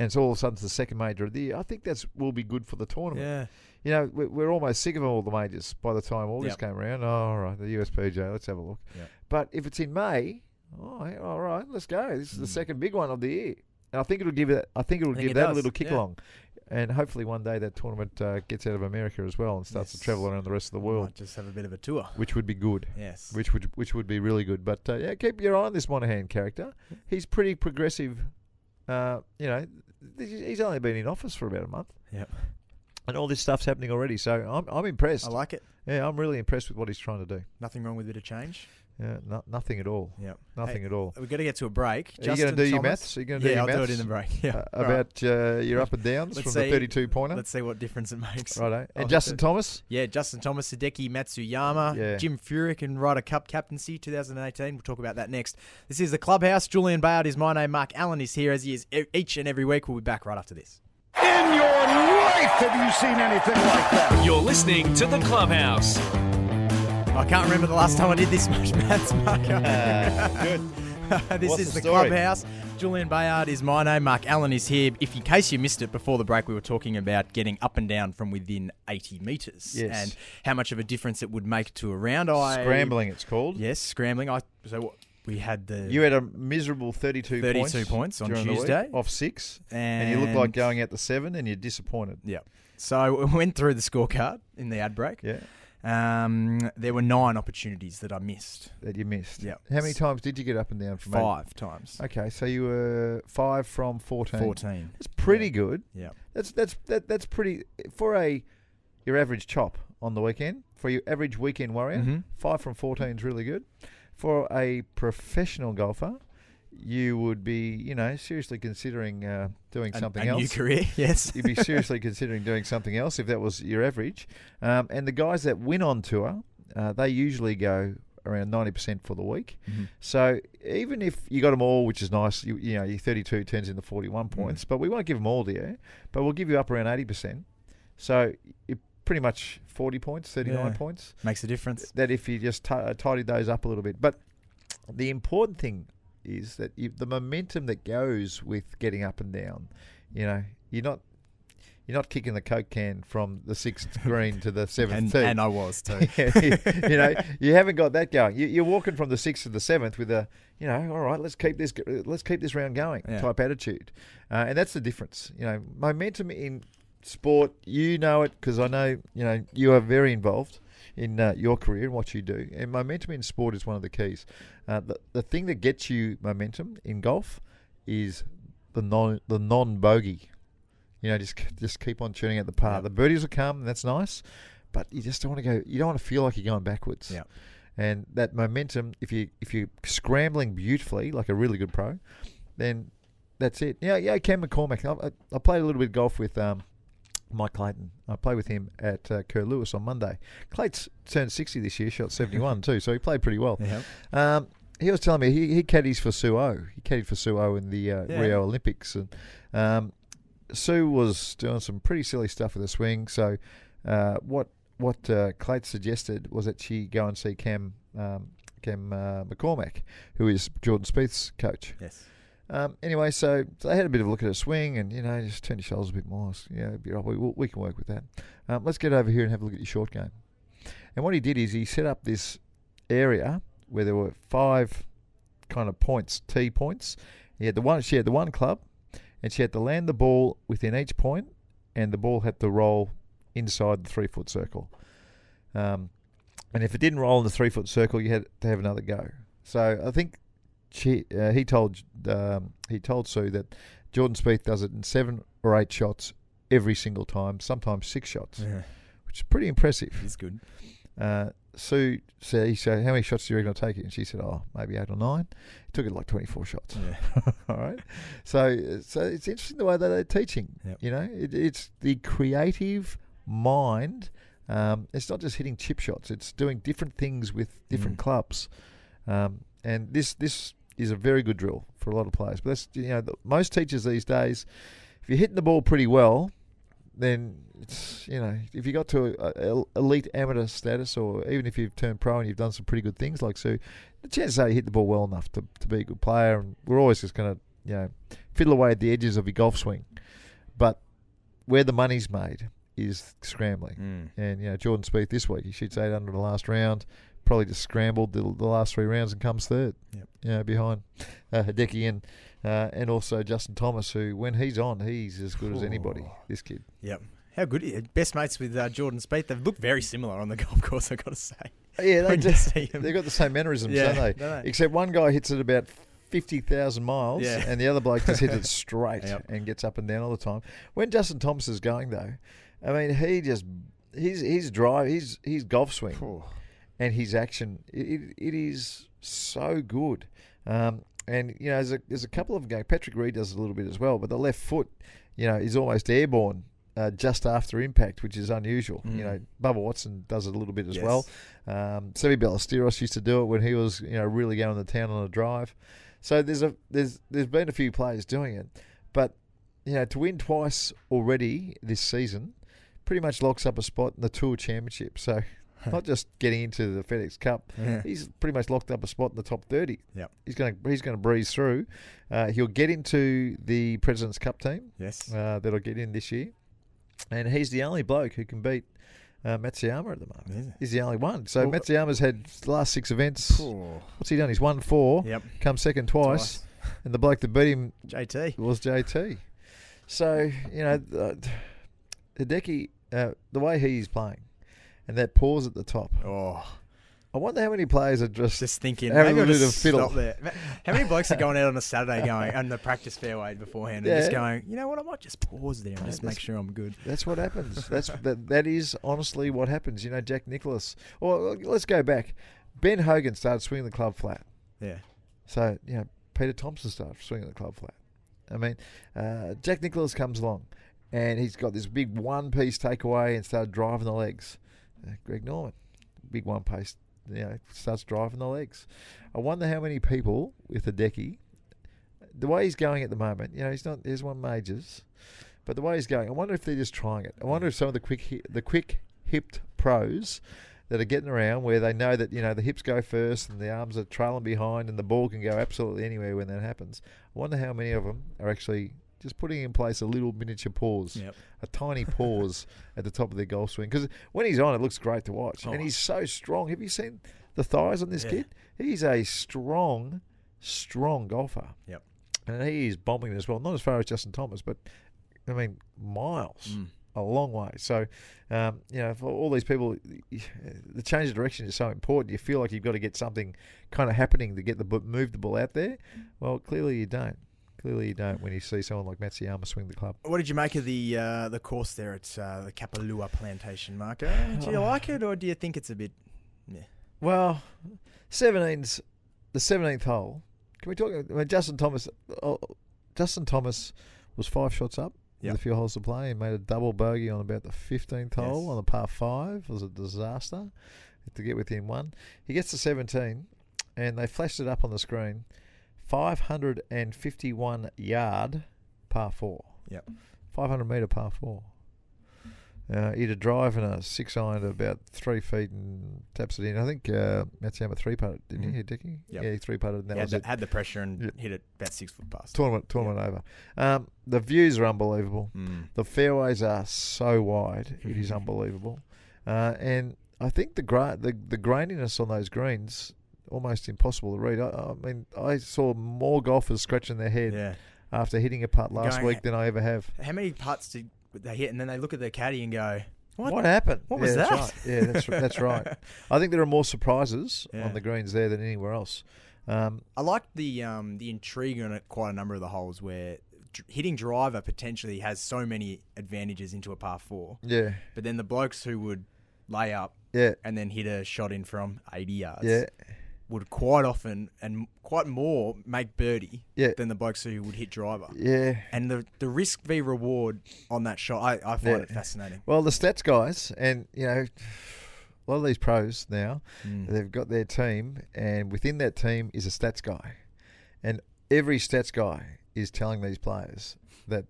Speaker 7: and it's all of a sudden it's the second major of the year. I think that's will be good for the tournament.
Speaker 6: Yeah.
Speaker 7: You know, we're, we're almost sick of all the majors by the time August
Speaker 6: Yep.
Speaker 7: came around. Oh, all right, the USPGA, let's have a look.
Speaker 6: Yep.
Speaker 7: But if it's in May, oh, all right, let's go. This is the
Speaker 6: Mm.
Speaker 7: second big one of the year. And I think it'll give it. I think it'll
Speaker 6: I think
Speaker 7: give
Speaker 6: it
Speaker 7: that a little kick
Speaker 6: yeah.
Speaker 7: along, and hopefully one day that tournament uh, gets out of America as well and starts to travel around the rest of the world,
Speaker 6: Might just have a bit of a tour.
Speaker 7: which would be good.
Speaker 6: Yes.
Speaker 7: Which would which would be really good. But uh, yeah, keep your eye on this Monahan character. He's pretty progressive. Uh, you know, he's only been in office for about a month,
Speaker 6: Yep.
Speaker 7: And all this stuff's happening already. So I'm I'm impressed.
Speaker 6: I like it.
Speaker 7: Yeah, I'm really impressed with what he's trying to do.
Speaker 6: Nothing wrong with a bit of change.
Speaker 7: Yeah, no, nothing at all.
Speaker 6: Yeah,
Speaker 7: Nothing
Speaker 6: Hey,
Speaker 7: at all.
Speaker 6: We've got to get to a break.
Speaker 7: Are you going to do your
Speaker 6: Thomas-
Speaker 7: maths? Are you going to do
Speaker 6: yeah,
Speaker 7: your
Speaker 6: I'll
Speaker 7: maths?
Speaker 6: do it in the break. [laughs] Yeah.
Speaker 7: uh,
Speaker 6: All right.
Speaker 7: about uh, your up and downs [laughs]
Speaker 6: Let's
Speaker 7: from
Speaker 6: see-
Speaker 7: the 32 pointer.
Speaker 6: Let's see what difference it makes.
Speaker 7: Righto.
Speaker 6: I'll
Speaker 7: And Justin Thomas?
Speaker 6: Yeah, Justin Thomas, Hideki Matsuyama,
Speaker 7: Yeah.
Speaker 6: Jim Furyk, and Ryder Cup captaincy 2018. We'll talk about that next. This is the Clubhouse. Julian Bayard is my name. Mark Allen is here as he is each and every week. We'll be back right after this.
Speaker 5: In your life have you seen anything like that?
Speaker 2: You're listening to The Clubhouse.
Speaker 6: I can't remember the last time I did this much [laughs] maths, Mark. [laughs]
Speaker 7: Good.
Speaker 6: this
Speaker 7: What's
Speaker 6: is
Speaker 7: the
Speaker 6: the. Clubhouse. Julian Bayard is my name. Mark Allen is here. If in case you missed it before the break, we were talking about getting up and down from within 80 metres
Speaker 7: Yes.
Speaker 6: and how much of a difference it would make to a round. I
Speaker 7: Scrambling, it's called.
Speaker 6: Yes, scrambling. I so what, we had the
Speaker 7: You had a miserable 32,
Speaker 6: 32 points on
Speaker 7: during the week,
Speaker 6: Tuesday.
Speaker 7: off six, and, you look like going out to seven, and you're disappointed.
Speaker 6: yeah. So [laughs] we went through the scorecard in the ad break.
Speaker 7: Yeah,
Speaker 6: Um, there were nine opportunities that I missed.
Speaker 7: that you missed.
Speaker 6: Yeah.
Speaker 7: How many times did you get up and down from eight?
Speaker 6: Five times.
Speaker 7: Okay, so you were five from 14.
Speaker 6: 14.
Speaker 7: That's pretty good.
Speaker 6: Yeah.
Speaker 7: That's that's that, that's pretty for a your average chop on the weekend for your average weekend warrior.
Speaker 6: Mhm.
Speaker 7: Five from fourteen is really good. For a professional golfer, you would be you know seriously considering uh, doing
Speaker 6: A-
Speaker 7: something
Speaker 6: a
Speaker 7: else.
Speaker 6: new career, [laughs] yes.
Speaker 7: You'd be seriously [laughs] considering doing something else if that was your average. Um, and the guys that win on tour, uh, they usually go around ninety percent for the week.
Speaker 6: Mhm.
Speaker 7: So even if you got them all, which is nice, you, you know your thirty-two turns into forty-one
Speaker 6: Mm.
Speaker 7: points. But we won't give them all to you, but we'll give you up around eighty percent. So you pretty much forty points, thirty-nine
Speaker 6: Yeah.
Speaker 7: points.
Speaker 6: Makes a difference.
Speaker 7: That if you just t- uh, tidied those up a little bit, but the important thing is that you, the momentum that goes with getting up and down. You know, you're not you're not kicking the coke can from the sixth [laughs] green to the seventh
Speaker 6: And,
Speaker 7: tee.
Speaker 6: and I was [laughs] too.
Speaker 7: you know, you haven't got that going. You, you're walking from the sixth to the seventh with a, you know, all right, let's keep this, let's keep this round going
Speaker 6: Yeah.
Speaker 7: type attitude, uh, and that's the difference. You know, momentum in sport, you know it because I know, you know, you are very involved in uh, your career and what you do, and momentum in sport is one of the keys. Uh, the the thing that gets you momentum in golf is the non the non bogey. You know, just just keep on tuning at the par.
Speaker 6: Yep.
Speaker 7: The birdies will come, and that's nice, but you just don't want to go. You don't want to feel like you're going backwards.
Speaker 6: Yep.
Speaker 7: And that momentum, if you if you're scrambling beautifully like a really good pro, then that's it. Yeah, yeah. Cam McCormick. I, I, I played a little bit of golf with um, Mike Clayton. I played with him at uh, Kerr Lewis on Monday. Clayton's turned 60 this year, shot 71 [laughs] too, so he played pretty well.
Speaker 6: Yeah.
Speaker 7: Um, he was telling me he, he caddies for Sue O. He caddied for Sue O in the uh,
Speaker 6: Yeah.
Speaker 7: Rio Olympics, and um, Su was doing some pretty silly stuff with the swing. So uh, what what uh, Clayt suggested was that she go and see Cam um, Cam uh, McCormick, who is Jordan Spieth's coach.
Speaker 6: Yes.
Speaker 7: Um, anyway, so, so they had a bit of a look at her swing, and you know, just turn your shoulders a bit more. Yeah, you know, we, we can work with that. Um, let's get over here and have a look at your short game. And what he did is he set up this area where there were five kind of points, T points. He had the one. She had the one club, and she had to land the ball within each point, and the ball had to roll inside the three foot circle. Um, and if it didn't roll in the three foot circle, you had to have another go. So I think she, uh, he told um, he told Su that Jordan Spieth does it in seven or eight shots every single time, sometimes six shots,
Speaker 6: Yeah.
Speaker 7: which is pretty impressive.
Speaker 6: It's good.
Speaker 7: Uh, Su said, he said, how many shots do you reckon I'll take it? And she said, oh, maybe eight or nine. It took it like 24 shots.
Speaker 6: Yeah. [laughs]
Speaker 7: All right. So, so it's interesting the way that they're teaching.
Speaker 6: Yep.
Speaker 7: You know, it, it's the creative mind. Um, it's not just hitting chip shots. It's doing different things with different
Speaker 6: Mm.
Speaker 7: clubs. Um, and this this is a very good drill for a lot of players. But that's you know the, most teachers these days, if you're hitting the ball pretty well, then it's you know if you got to a, a elite amateur status, or even if you've turned pro and you've done some pretty good things like Su, the chances are you hit the ball well enough to, to be a good player. And we're always just going to you know fiddle away at the edges of your golf swing, but where the money's made is scrambling.
Speaker 6: Mm.
Speaker 7: And you know Jordan Spieth this week, he shoots eight under the last round. Probably just scrambled the, the last three rounds and comes third.
Speaker 6: Yep.
Speaker 7: You know, behind uh, Hideki and uh, and also Justin Thomas, who when he's on, he's as good as anybody.
Speaker 6: Oh.
Speaker 7: This kid.
Speaker 6: Yep. How good. Best mates with uh, Jordan Spieth. They look very similar on the [laughs] golf course, I've got to say.
Speaker 7: Yeah, they
Speaker 6: When you
Speaker 7: just
Speaker 6: see 'em.
Speaker 7: they've got the same mannerisms,
Speaker 6: Yeah,
Speaker 7: don't they?
Speaker 6: don't they?
Speaker 7: Except one guy hits it about fifty thousand miles,
Speaker 6: Yeah.
Speaker 7: and the other bloke just hits it [laughs] straight
Speaker 6: Yep.
Speaker 7: and gets up and down all the time. When Justin Thomas is going though, I mean, he just his his drive, his his golf swing.
Speaker 6: Oh.
Speaker 7: And his action it, it, is so good. Um, and you know, there's a there's a couple of them going. Patrick Reed does a little bit as well, but the left foot, you know, is almost airborne uh, just after impact, which is unusual. You know, Bubba Watson does it a little bit as
Speaker 6: Yes.
Speaker 7: well. Um, Seve Ballesteros used to do it when he was you know really going to town on a drive. So there's a there's there's been a few players doing it, but you know to win twice already this season, pretty much locks up a spot in the Tour Championship. So. Not [laughs] just getting into the FedEx Cup,
Speaker 6: Yeah.
Speaker 7: he's pretty much locked up a spot in the top thirty.
Speaker 6: Yep.
Speaker 7: He's going to he's going to breeze through. Uh, he'll get into the President's Cup team
Speaker 6: Yes.
Speaker 7: uh, that'll get in this year, and he's the only bloke who can beat uh, Matsuyama at the moment.
Speaker 6: It?
Speaker 7: He's the only one. So
Speaker 6: Well-
Speaker 7: Matsuyama's had the last six events.
Speaker 6: Oh.
Speaker 7: What's he done? He's won four.
Speaker 6: Yep.
Speaker 7: Come second twice, [laughs] and the bloke that beat him
Speaker 6: JT.
Speaker 7: was JT. So you know, uh, Hideki, uh, the way he's playing, and that pause at the top.
Speaker 6: Oh.
Speaker 7: I wonder how many players are just
Speaker 6: Just thinking,
Speaker 7: Having
Speaker 6: maybe
Speaker 7: a
Speaker 6: I'll
Speaker 7: bit
Speaker 6: just
Speaker 7: of fiddle.
Speaker 6: stop there. How many blokes are [laughs] going out on a Saturday going on the practice fairway beforehand and just going, you know what, I might just pause there and just make sure I'm good.
Speaker 7: That's what happens. [laughs] That's that. That is honestly what happens. You know, Jack Nicklaus. Or let's go back. Ben Hogan started swinging the club flat.
Speaker 6: Yeah.
Speaker 7: So you know, Peter Thomson started swinging the club flat. I mean, uh, Jack Nicklaus comes along, and he's got this big one-piece takeaway and started driving the legs. Uh, Greg Norman, big one-piece, you know, starts driving the legs. I wonder how many people with Hideki, the way he's going at the moment, you know, he's not. There's one majors, but the way he's going, I wonder if they're just trying it. I wonder if some of the quick, the quick hipped pros that are getting around where they know that you know the hips go first and the arms are trailing behind and the ball can go absolutely anywhere when that happens. I wonder how many of them are actually just putting in place a little miniature pause,
Speaker 6: Yep.
Speaker 7: a tiny [laughs] pause at the top of their golf swing. Because when he's on, it looks great to watch,
Speaker 6: Oh.
Speaker 7: and he's so strong. Have you seen the thighs on this
Speaker 6: Yeah.
Speaker 7: kid? He's a strong, strong golfer,
Speaker 6: Yep.
Speaker 7: and he is bombing as well. Not as far as Justin Thomas, but I mean miles
Speaker 6: Mm.
Speaker 7: a long way. So, um, you know, for all these people, [sighs] the change of direction is so important. You feel like you've got to get something kind of happening to get the move the ball out there. Well, clearly you don't. Clearly you don't when you see someone like Matsuyama swing the club.
Speaker 6: What did you make of the uh, the course there at uh, the Kapalua plantation, Marco? Do you like it or do you think it's a bit. Yeah.
Speaker 7: Well, 17's the 17th hole. Can we talk? I mean, Justin Thomas. Oh, Justin Thomas was five shots up
Speaker 6: Yep.
Speaker 7: with a few holes to play and made a double bogey on about the 15th hole
Speaker 6: Yes.
Speaker 7: on the par five. It was a disaster to get within one. He gets to 17 and they flashed it up on the screen. 551 yard par four.
Speaker 6: Yep.
Speaker 7: 500 metre par four. Uh, he had a drive and a six iron to about three feet and taps it in. I think uh, Matsuyama three putted, didn't
Speaker 6: Mhm.
Speaker 7: he, Dickie?
Speaker 6: Yep.
Speaker 7: Yeah, he three putted, and that
Speaker 6: had,
Speaker 7: was
Speaker 6: the,
Speaker 7: it.
Speaker 6: had the pressure and
Speaker 7: Yeah.
Speaker 6: hit it about six foot past.
Speaker 7: Tournament, tournament over. Um, the views are unbelievable.
Speaker 6: Mm.
Speaker 7: The fairways are so wide; it is [laughs] unbelievable. Uh, and I think the, gra- the the graininess on those greens almost impossible to read. I, I mean, I saw more golfers scratching their head
Speaker 6: Yeah.
Speaker 7: after hitting a putt last
Speaker 6: Going-
Speaker 7: week than I ever have.
Speaker 6: How many putts did they hit? And then they look at their caddy and go,
Speaker 7: What,
Speaker 6: What?
Speaker 7: happened?
Speaker 6: What
Speaker 7: yeah,
Speaker 6: was
Speaker 7: that's
Speaker 6: that?
Speaker 7: Right. Yeah, that's that's right. [laughs] I think there are more surprises
Speaker 6: Yeah.
Speaker 7: on the greens there than anywhere else. Um,
Speaker 6: I like the um, the intrigue on it, quite a number of the holes where hitting driver potentially has so many advantages into a par four,
Speaker 7: yeah,
Speaker 6: but then the blokes who would lay up
Speaker 7: yeah,
Speaker 6: and then hit a shot in from 80 yards
Speaker 7: yeah,
Speaker 6: would quite often and quite more make birdie
Speaker 7: Yeah.
Speaker 6: than the blokes who would hit driver.
Speaker 7: yeah.
Speaker 6: And the, the risk v reward on that shot, I, I find
Speaker 7: Yeah.
Speaker 6: it fascinating.
Speaker 7: Well, the stats guys, and you know, a lot of these pros now,
Speaker 6: Mm.
Speaker 7: they've got their team, and within that team is a stats guy, and every stats guy is telling these players that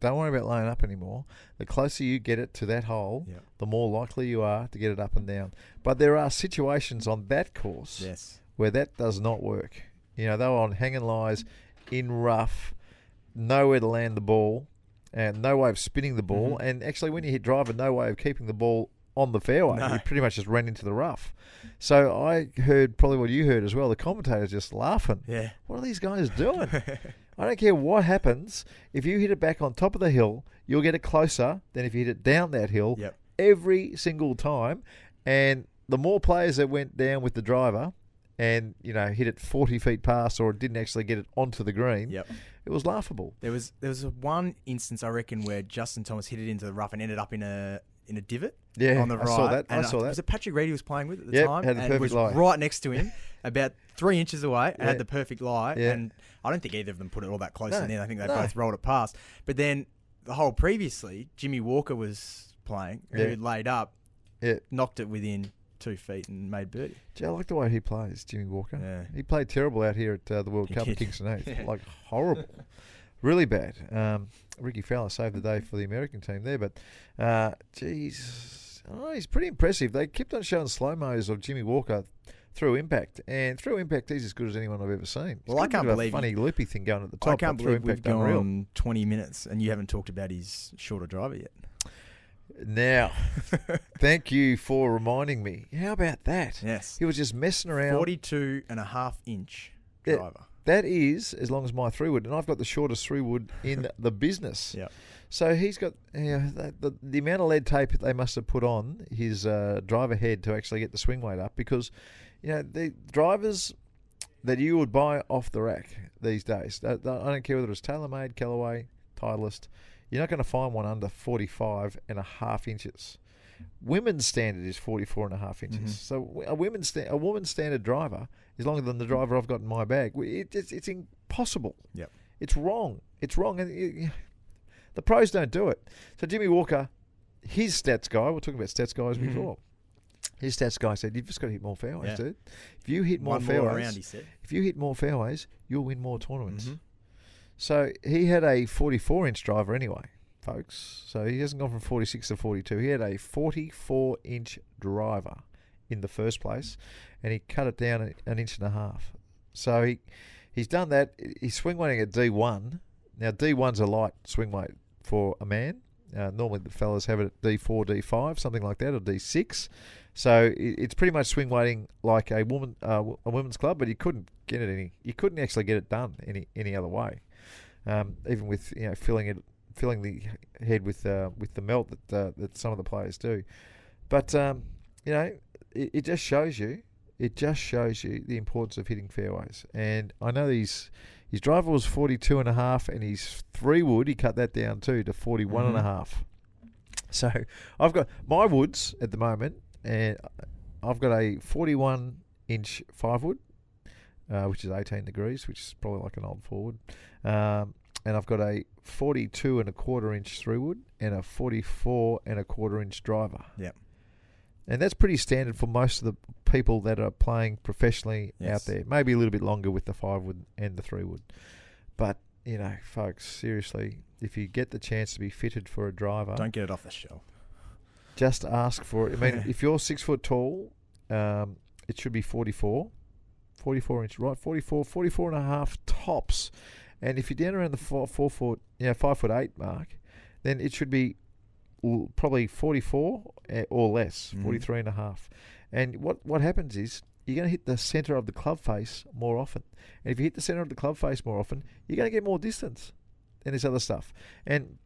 Speaker 7: don't worry about laying up anymore. The closer you get it to that hole,
Speaker 6: Yeah.
Speaker 7: the more likely you are to get it up and down. But there are situations on that course
Speaker 6: Yes.
Speaker 7: Where that does not work. You know, they were on hanging lies, in rough, nowhere to land the ball, and no way of spinning the ball.
Speaker 6: Mm-hmm.
Speaker 7: And actually, when you hit driver, no way of keeping the ball on the fairway.
Speaker 6: No.
Speaker 7: You pretty much just ran into the rough. So I heard probably what you heard as well. The commentators just laughing.
Speaker 6: Yeah.
Speaker 7: What are these guys doing? [laughs] I don't care what happens. If you hit it back on top of the hill, you'll get it closer than if you hit it down that hill
Speaker 6: Yep.
Speaker 7: every single time. And the more players that went down with the driver and, you know, hit it 40 feet past or didn't actually get it onto the green,
Speaker 6: Yep.
Speaker 7: it was laughable.
Speaker 6: There was there was one instance I reckon where Justin Thomas hit it into the rough and ended up in a in a divot
Speaker 7: Yeah,
Speaker 6: on the right I
Speaker 7: saw that. I saw that.
Speaker 6: Was it Patrick Reed he was playing with at the
Speaker 7: Yep,
Speaker 6: time?
Speaker 7: had the
Speaker 6: and
Speaker 7: perfect
Speaker 6: was
Speaker 7: lie.
Speaker 6: right next to him, [laughs] about three inches away, and
Speaker 7: Yeah.
Speaker 6: had the perfect lie.
Speaker 7: Yeah.
Speaker 6: And I don't think either of them put it all that close
Speaker 7: No,
Speaker 6: in there. I think they
Speaker 7: no.
Speaker 6: both rolled it past. But then the hole previously, Jimmy Walker was playing, who
Speaker 7: Yeah.
Speaker 6: had laid up,
Speaker 7: Yeah.
Speaker 6: knocked it within two feet and made birdie.
Speaker 7: Gee, I like the way he plays, Jimmy Walker.
Speaker 6: Yeah.
Speaker 7: He played terrible out here at uh, the World
Speaker 6: He
Speaker 7: Cup
Speaker 6: did.
Speaker 7: at Kingston Heath. [laughs]
Speaker 6: Yeah.
Speaker 7: Like, horrible. really bad. Um, Rickie Fowler saved the day for the American team there, but, uh, geez, oh, he's pretty impressive. They kept on showing slow mos of Jimmy Walker through impact, and through impact, he's as good as anyone I've ever seen. He's
Speaker 6: Well,
Speaker 7: got
Speaker 6: I
Speaker 7: a bit
Speaker 6: can't
Speaker 7: of a
Speaker 6: believe
Speaker 7: funny loopy thing going at the top.
Speaker 6: I can't
Speaker 7: but through
Speaker 6: believe we've
Speaker 7: impact, unreal.
Speaker 6: gone 20 minutes and you haven't talked about his shorter driver yet.
Speaker 7: Now, [laughs] thank you for reminding me. How about that?
Speaker 6: Yes.
Speaker 7: He was just messing around.
Speaker 6: 42 and a half inch
Speaker 7: Yeah.
Speaker 6: driver.
Speaker 7: That is as long as my three wood, and I've got the shortest three wood in [laughs] the business.
Speaker 6: Yeah.
Speaker 7: So he's got you know, the, the the amount of lead tape they must have put on his uh, driver head to actually get the swing weight up because you know the drivers that you would buy off the rack these days. I I don't care whether it's TaylorMade, Callaway, Titleist. You're not going to find one under 45 and a half inches. Women's standard is 44 and a half inches.
Speaker 6: Mm-hmm.
Speaker 7: So a women's sta- a woman's standard driver is longer than the driver I've got in my bag. It, it's, it's impossible.
Speaker 6: Yep.
Speaker 7: It's wrong. It's wrong. And you- the pros don't do it. So Jimmy Walker, his stats guy, we're talking about stats guys
Speaker 6: Mm-hmm.
Speaker 7: before. His stats guy said, "You've just got to hit more fairways,
Speaker 6: Yeah.
Speaker 7: dude. If you hit more
Speaker 6: One
Speaker 7: fairways,
Speaker 6: more around, he said.
Speaker 7: if you hit more fairways, you'll win more tournaments."
Speaker 6: Mhm.
Speaker 7: So he had a 44 inch driver anyway, folks. So he hasn't gone from 46 to 42. He had a 44 inch driver in the first place, and he cut it down an inch and a half. So he he's done that. He's swing weighting at D1. Now D1's a light swing weight for a man. Uh, normally the fellas have it at D4, D5, something like that, or D6. So it's pretty much swing weighting like a woman, uh, a women's club, but he couldn't get it any. You couldn't actually get it done any any other way. Um, even with you know filling it, filling the head with uh, with the melt that uh, that some of the players do. But um, you know, it, it just shows you. It just shows you the importance of hitting fairways. And I know he's his driver was 42 and a half and his three wood he cut that down too to 41 and a
Speaker 6: Mhm.
Speaker 7: half. So I've got my woods at the moment and I've got a 41 inch five wood uh, which is 18 degrees, which is probably like an old forward. Um, and I've got a 42 and a quarter inch three wood and a 44 and a quarter inch driver.
Speaker 6: Yep.
Speaker 7: And that's pretty standard for most of the people that are playing professionally
Speaker 6: Yes.
Speaker 7: out there. Maybe a little bit longer with the five wood and the three wood. But, you know, folks, seriously, if you get the chance to be fitted for a driver,
Speaker 6: Don't get it off the shelf.
Speaker 7: just ask for it. I mean, [laughs] if you're six foot tall, um, it should be 44, 44 inch, right? 44, 44 and a half tops. And if you're down around the four, four foot, yeah, five foot eight mark, then it should be probably 44 eh, or less, 43 and a half. And what, what happens is you're going to hit the centre of the club face more often. And if you hit the centre of the club face more often, you're going to get more distance and this other stuff. And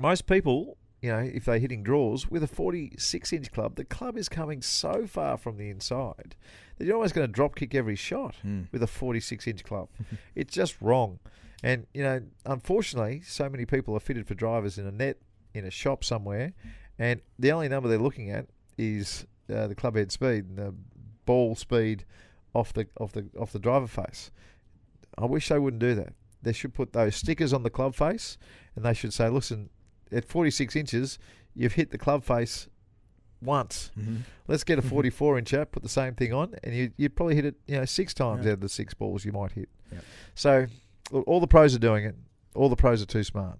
Speaker 7: most people, you know, if they're hitting draws with a 46 inch club, the club is coming so far from the inside that you're almost going to drop kick every shot with a 46 inch club. [laughs] it's just wrong. And, you know, unfortunately, so many people are fitted for drivers in a net in a shop somewhere, and the only number they're looking at is uh, the club head speed and the ball speed off the off the off the driver face. I wish they wouldn't do that. They should put those stickers on the club face, and they should say, "Listen, at 46 inches, you've hit the club face once. Let's get a 44 incher, put the same thing on, and you, you'd probably hit it, you know, six times out of the six balls you might hit. So, look, all the pros are doing it. All the pros are too smart.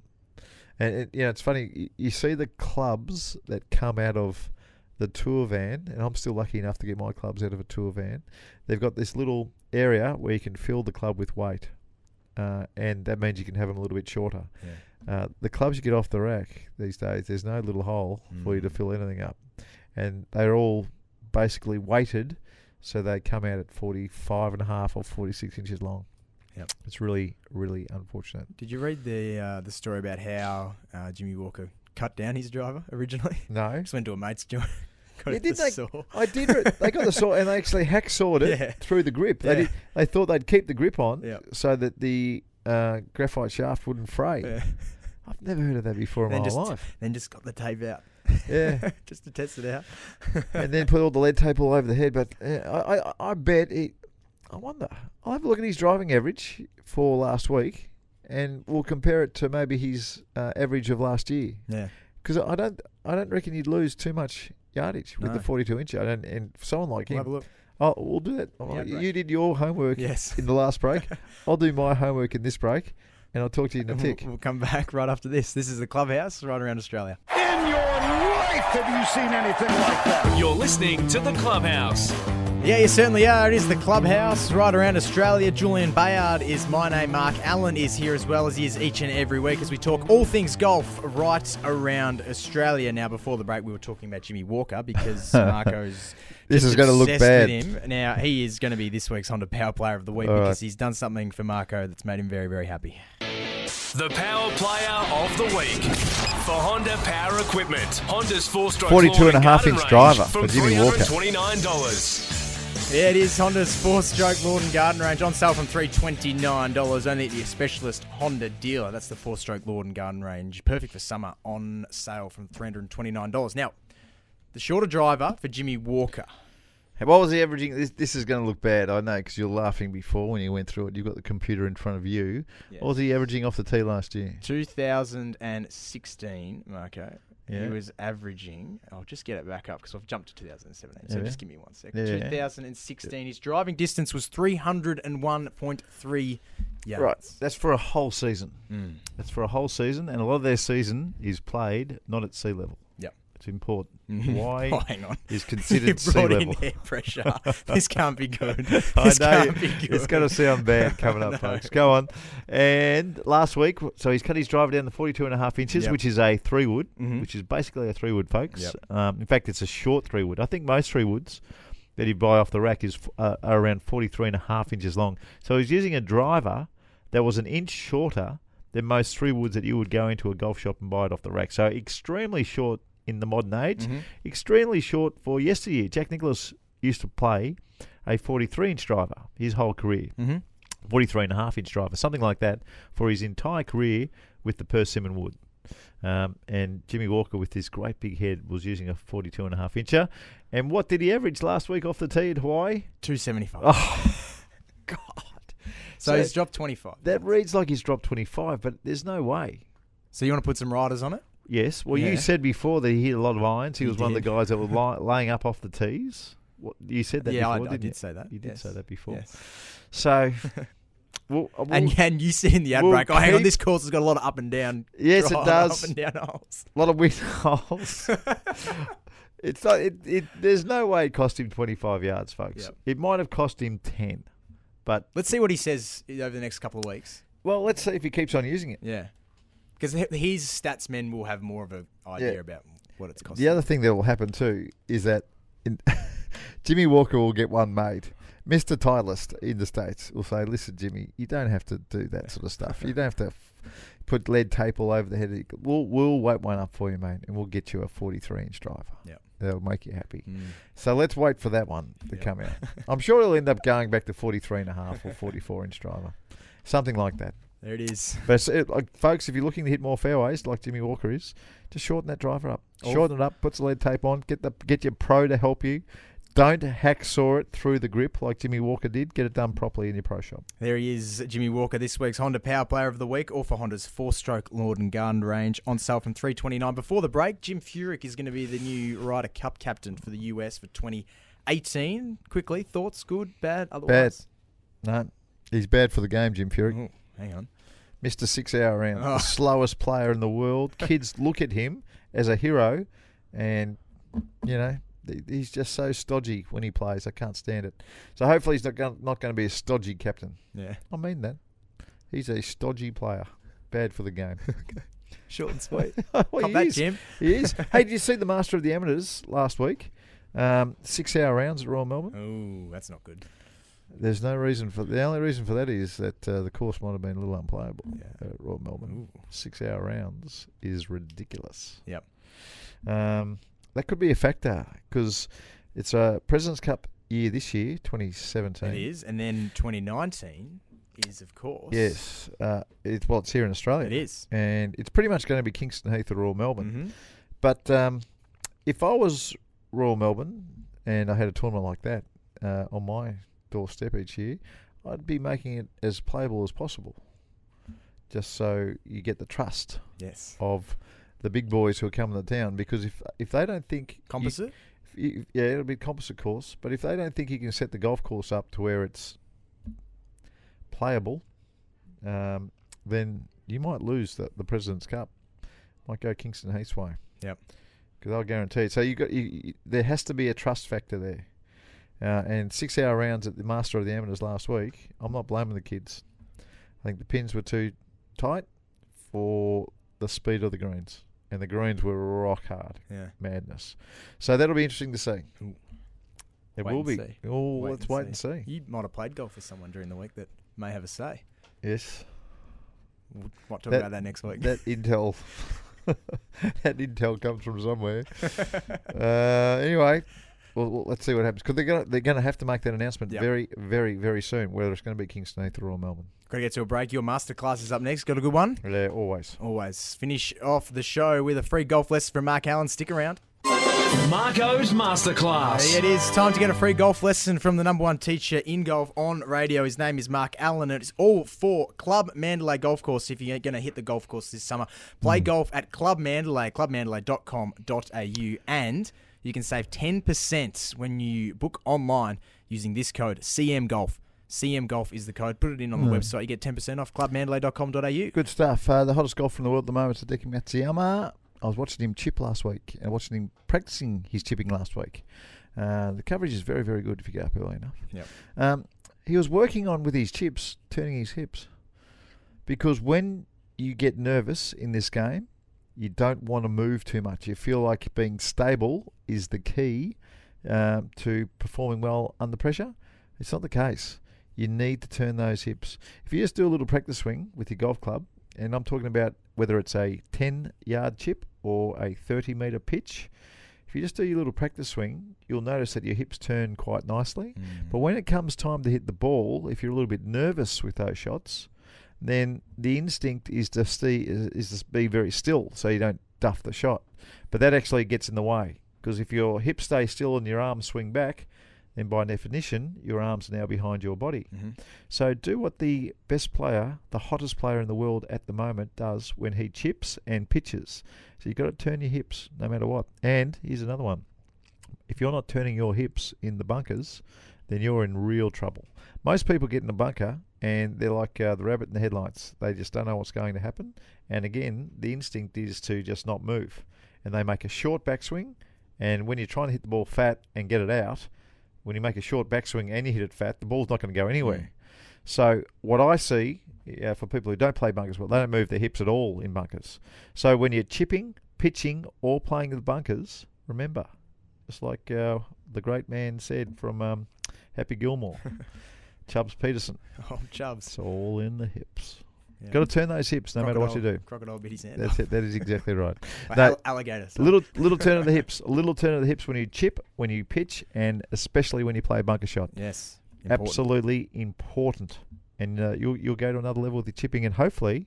Speaker 7: And it, you know, it's funny. You, see the clubs that come out of the tour van, and I'm still lucky enough to get my clubs out of a tour van. They've got this little area where you can fill the club with weight, uh, and that means you can have them a little bit shorter. Uh, the clubs you get off the rack these days, there's no little hole for you to fill anything up, and they're all basically weighted, so they come out at 45 and a half or 46 inches long.
Speaker 6: Yep.
Speaker 7: It's really, really unfortunate.
Speaker 6: Did you read the uh, the story about how uh, Jimmy Walker cut down his driver originally? [laughs]
Speaker 7: No.
Speaker 6: Just went to a mate's joint. [laughs]
Speaker 7: Yeah, did
Speaker 6: the
Speaker 7: they?
Speaker 6: saw.
Speaker 7: I did. Re- they got the saw and they actually hacksawed it [laughs]
Speaker 6: Yeah.
Speaker 7: through the grip. They
Speaker 6: Yeah.
Speaker 7: did, They thought they'd keep the grip on
Speaker 6: Yeah.
Speaker 7: so that the uh, graphite shaft wouldn't fray.
Speaker 6: Yeah.
Speaker 7: I've never heard of that before in
Speaker 6: Then
Speaker 7: my
Speaker 6: just,
Speaker 7: life.
Speaker 6: then just got the tape out.
Speaker 7: Yeah.
Speaker 6: just to test it out.
Speaker 7: and then put all the lead tape all over the head. But uh, I, I, I bet it. I wonder. I'll have a look at his driving average for last week, and we'll compare it to maybe his uh, average of last year.
Speaker 6: Yeah.
Speaker 7: Because I don't, I don't reckon he'd lose too much yardage with
Speaker 6: No.
Speaker 7: the 42 inch. I don't, and someone like
Speaker 6: We'll have a look.
Speaker 7: oh, we'll do that.
Speaker 6: Yeah,
Speaker 7: you
Speaker 6: break.
Speaker 7: did your homework
Speaker 6: Yes.
Speaker 7: in the last break. [laughs] I'll do my homework in this break, and I'll talk to you in a tick.
Speaker 6: we'll come back right after this. This is the clubhouse right around Australia.
Speaker 5: In your life have you seen anything like that?
Speaker 2: You're listening to The Clubhouse.
Speaker 6: Yeah, you certainly are. It is the clubhouse right around Australia. Julian Bayard is my name. Mark Allen is here as well as he is each and every week as we talk all things golf right around Australia. Now, before the break, we were talking about Jimmy Walker because [laughs] Marco's.
Speaker 7: This is gonna look
Speaker 6: obsessed
Speaker 7: bad.
Speaker 6: With him. Now, he is going to be this week's Honda Power Player of the Week
Speaker 7: All
Speaker 6: because
Speaker 7: right.
Speaker 6: he's done something for Marco that's made him very, very happy.
Speaker 2: The Power Player of the Week. For Honda Power Equipment. Honda's four-stroke
Speaker 7: 42 and a
Speaker 2: lawn
Speaker 7: half
Speaker 2: garden
Speaker 7: inch
Speaker 2: range
Speaker 7: driver
Speaker 2: from
Speaker 7: for Jimmy Walker.
Speaker 2: $329.
Speaker 6: Yeah, it is Honda's four-stroke Lawn and Garden range on sale from three twenty nine dollars only at your specialist Honda dealer. That's the four-stroke Lawn and Garden range, perfect for summer. On sale from three hundred twenty nine dollars. Now, the shorter driver for Jimmy Walker.
Speaker 7: Hey, What was he averaging? This, this is going to look bad, I know, because you're laughing before when you went through it. You've got the computer in front of you. What was he averaging off the tee last year?
Speaker 6: 2016, Marco.
Speaker 7: Yeah.
Speaker 6: He was averaging. I'll just get it back up because I've jumped to 2017. So
Speaker 7: Yeah.
Speaker 6: just give me one second.
Speaker 7: Yeah.
Speaker 6: 2016, his driving distance was 301.3 yards.
Speaker 7: Right, that's for a whole season.
Speaker 6: Mm.
Speaker 7: That's for a whole season, and a lot of their season is played not at sea level. It's important. [laughs] Why
Speaker 6: Oh, hang on.
Speaker 7: is [laughs]
Speaker 6: You
Speaker 7: considered sea level?
Speaker 6: in air pressure. [laughs] this can't be good.
Speaker 7: I
Speaker 6: This
Speaker 7: know
Speaker 6: can't be good.
Speaker 7: it's going to sound bad coming up, folks. Go on. And last week, so he's cut his driver down to 42 and a half inches,
Speaker 6: Yep.
Speaker 7: which is a three wood,
Speaker 6: Mhm.
Speaker 7: which is basically a three wood, folks.
Speaker 6: Yep.
Speaker 7: Um, in fact, it's a short three wood. I think most three woods that you buy off the rack is uh, are around 43 and a half inches long. So he's using a driver that was an inch shorter than most three woods that you would go into a golf shop and buy it off the rack. So extremely short in the modern age,
Speaker 6: Mm-hmm.
Speaker 7: extremely short for yesteryear. Jack Nicklaus used to play a 43 inch driver his whole career.
Speaker 6: Mm-hmm.
Speaker 7: 43 and a half inch driver, something like that, for his entire career with the Persimmon Wood. Um, and Jimmy Walker, with his great big head, was using a 42 and a half incher. And what did he average last week off the tee at Hawaii?
Speaker 6: 275.
Speaker 7: Oh, [laughs] God.
Speaker 6: so, he's dropped 25.
Speaker 7: That reads like he's dropped 25, but there's no way.
Speaker 6: So you want to put some riders on it?
Speaker 7: Yes. Well,
Speaker 6: Yeah.
Speaker 7: you said before that he hit a lot of irons. He,
Speaker 6: He
Speaker 7: was one of the guys that was li- [laughs] laying up off the tees. What, you said that
Speaker 6: yeah,
Speaker 7: before,
Speaker 6: I, I
Speaker 7: didn't
Speaker 6: did
Speaker 7: you?
Speaker 6: say that.
Speaker 7: You did
Speaker 6: yes.
Speaker 7: say that before.
Speaker 6: Yes.
Speaker 7: So, [laughs] well, uh,
Speaker 6: And,
Speaker 7: we'll-
Speaker 6: and you said in the ad
Speaker 7: we'll
Speaker 6: break, oh, hang on, this course has got a lot of up and down.
Speaker 7: Yes, it [laughs] does.
Speaker 6: Up and down holes.
Speaker 7: A lot of wind holes. It's not, it, it. There's no way it cost him 25 yards, folks.
Speaker 6: Yep.
Speaker 7: It might have cost him 10, but
Speaker 6: Let's see what he says over the next couple of weeks.
Speaker 7: well, let's see if he keeps on using it.
Speaker 6: Yeah. Because his stats men will have more of an idea
Speaker 7: Yeah.
Speaker 6: about what it's costing.
Speaker 7: The other thing that will happen too is that in, [laughs] Jimmy Walker will get one made. Mr. Titleist in the States will say, listen, Jimmy, you don't have to do that sort of stuff. You don't have to f- put lead tape all over the head. We'll, we'll wait one up for you, mate, and we'll get you a 43 inch driver.
Speaker 6: Yep.
Speaker 7: That'll make you happy.
Speaker 6: Mm.
Speaker 7: So let's wait for that one to come out. [laughs] I'm sure it'll end up going back to 43 and a half or 44 inch driver. Something like that.
Speaker 6: There it is.
Speaker 7: But it, like, folks, if you're looking to hit more fairways, like Jimmy Walker is, just shorten that driver up.
Speaker 6: Or-
Speaker 7: Shorten it up. Put some lead tape on. Get the get your pro to help you. Don't hacksaw it through the grip like Jimmy Walker did. Get it done properly in your pro shop.
Speaker 6: There he is, Jimmy Walker, this week's Honda Power Player of the Week, all for Honda's four-stroke Lawn and Garden range on sale from three twenty nine. Before the break, Jim Furyk is going to be the new Ryder Cup captain for the US for twenty eighteen. Quickly, thoughts? Good, bad, otherwise?
Speaker 7: No, he's bad for the game, Jim Furyk.
Speaker 6: Ooh, hang on.
Speaker 7: Mr. Six Hour Round,
Speaker 6: Oh.
Speaker 7: the slowest player in the world. [laughs] Kids look at him as a hero, and you know he's just so stodgy when he plays. I can't stand it. So hopefully he's not going not going to be a stodgy captain.
Speaker 6: Yeah,
Speaker 7: I mean that. He's a stodgy player. Bad for the game. [laughs]
Speaker 6: short and sweet. [laughs]
Speaker 7: well, he
Speaker 6: that,
Speaker 7: is.
Speaker 6: Jim.
Speaker 7: He is. hey, did you see the Master of the Amateurs last week? Um, six hour rounds at Royal Melbourne.
Speaker 6: Oh, that's not good.
Speaker 7: There's no reason for the only reason for that is that uh, the course might have been a little unplayable
Speaker 6: Yeah.
Speaker 7: at Royal Melbourne.
Speaker 6: Ooh.
Speaker 7: Six hour rounds is ridiculous.
Speaker 6: Yep.
Speaker 7: Um, that could be a factor because it's a President's Cup year this year, 2017.
Speaker 6: It is, and then twenty nineteen is, of course.
Speaker 7: Yes, uh, it's well, it's here in Australia.
Speaker 6: it is.
Speaker 7: and it's pretty much going to be Kingston Heath or Royal Melbourne.
Speaker 6: hmm
Speaker 7: But um, if I was Royal Melbourne and I had a tournament like that uh, on my doorstep each year, I'd be making it as playable as possible, just so you get the trust
Speaker 6: Yes.
Speaker 7: of the big boys who are coming to town. Because if if they don't think you-
Speaker 6: Composite.
Speaker 7: if you- yeah, it'll be a composite course. But if they don't think you can set the golf course up to where it's playable, um, then you might lose the, the President's Cup. Might go Kingston Heath's way.
Speaker 6: Yep.
Speaker 7: Because I'll guarantee it. So you got you, you- there has to be a trust factor there. Uh, and six hour rounds at the Master of the Amateurs last week. I'm not blaming the kids. I think the pins were too tight for the speed of the greens, and the greens were rock hard
Speaker 6: Yeah.
Speaker 7: madness. So that'll be interesting to see.
Speaker 6: Ooh.
Speaker 7: It
Speaker 6: Wait
Speaker 7: will be.
Speaker 6: see.
Speaker 7: Oh,
Speaker 6: Wait
Speaker 7: let's
Speaker 6: and
Speaker 7: wait and see.
Speaker 6: You might have played golf with someone during the week that may have a say.
Speaker 7: Yes,
Speaker 6: We'll talk
Speaker 7: That-
Speaker 6: about that next week.
Speaker 7: that intel, [laughs] that intel comes from somewhere. [laughs] uh, anyway, well, well, let's see what happens because they're gonna they're gonna have to make that announcement
Speaker 6: Yep.
Speaker 7: very very very soon whether it's going to be Kingston Heath or Melbourne.
Speaker 6: Got to get to a break. Your masterclass is up next. Got a good one?
Speaker 7: Yeah, always.
Speaker 6: Always. Finish off the show with a free golf lesson from Mark Allen. Stick around.
Speaker 2: Marco's Masterclass.
Speaker 6: It is time to get a free golf lesson from the number one teacher in golf on radio. His name is Mark Allen, and it's all for Club Mandalay Golf Course. If you're going to hit the golf course this summer, play hmm. golf at Club Mandalay, clubmandalay.com.au, and you can save 10% when you book online using this code CM Golf. CM Golf is the code. Put it in on the website. You get 10% off clubmandalay.com.au.
Speaker 7: Good stuff. Uh, the hottest golfer in the world at the moment is Hideki Matsuyama. I was watching him chip last week and watching him practicing his chipping last week. Uh, the coverage is very, very good if you get up early enough.
Speaker 6: Yep.
Speaker 7: Um, he was working on with his chips, turning his hips, because when you get nervous in this game, you don't want to move too much. You feel like being stable is the key um, to performing well under pressure. It's not the case. You need to turn those hips. If you just do a little practice swing with your golf club, and I'm talking about whether it's a 10 yard chip or a 30 metre pitch, if you just do your little practice swing, you'll notice that your hips turn quite nicely. But when it comes time to hit the ball, if you're a little bit nervous with those shots, then the instinct is to stay, is to be very still so you don't duff the shot. But that actually gets in the way because if your hips stay still and your arms swing back, then by definition your arms are now behind your body. Mm-hmm. So do what the best player, the hottest player in the world at the moment, does when he chips and pitches. So you've got to turn your hips no matter what. And here's another one: if you're not turning your hips in the bunkers, then you're in real trouble. Most people get in a bunker and they're like uh, the rabbit in the headlights. They just don't know what's going to happen. And again, the instinct is to just not move. And they make a short backswing And when you're trying to hit the ball fat and get it out, when you make a short backswing and you hit it fat, the ball's not going to go anywhere. So what I see uh, for people who don't play bunkers well, they don't move their hips at all in bunkers. So when you're chipping, pitching, or playing the bunkers, remember, just like uh, the great man said from um, Happy Gilmore, [laughs] Chubbs Peterson, [laughs]
Speaker 6: Oh, Chubbs.
Speaker 7: it's all in the hips.
Speaker 6: Yeah.
Speaker 7: Got to turn those hips no matter what you do.
Speaker 6: Crocodile bit his hand
Speaker 7: That's it. That is exactly right. No,
Speaker 6: alligator. sorry.
Speaker 7: little little turn of the [laughs] hips, a little turn of the hips when you chip, when you pitch, and especially when you play a bunker shot.
Speaker 6: Yes. important.
Speaker 7: Absolutely important. And uh, you'll you'll go to another level with your chipping, and hopefully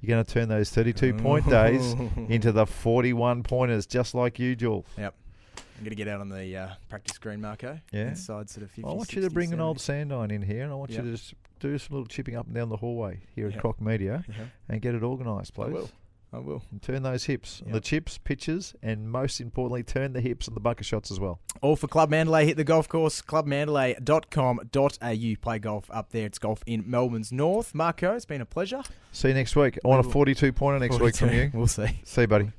Speaker 7: you're going to turn those 32 point days [laughs] into the 41 pointers, just like you, Jules.
Speaker 6: Yep. I'm going to get out on the uh, practice green, Marco.
Speaker 7: Yeah.
Speaker 6: Inside sort of 50,
Speaker 7: I want you to
Speaker 6: 60,
Speaker 7: bring an old sand iron in here, and I want
Speaker 6: Yep.
Speaker 7: you to just do some little chipping up and down the hallway here at
Speaker 6: Yep.
Speaker 7: Croc Media,
Speaker 6: Yeah.
Speaker 7: and get it organised, please.
Speaker 6: I will. I will.
Speaker 7: And turn those hips,
Speaker 6: Yep.
Speaker 7: the chips, pitches, and most importantly, turn the hips and the bunker shots as well.
Speaker 6: All for Club Mandalay. Hit the golf course, clubmandalay.com.au. Play golf up there. It's golf in Melbourne's North. Marco, it's been a pleasure.
Speaker 7: See you next week. I want a 42 pointer next week from you. [laughs]
Speaker 6: We'll see.
Speaker 7: See you, buddy.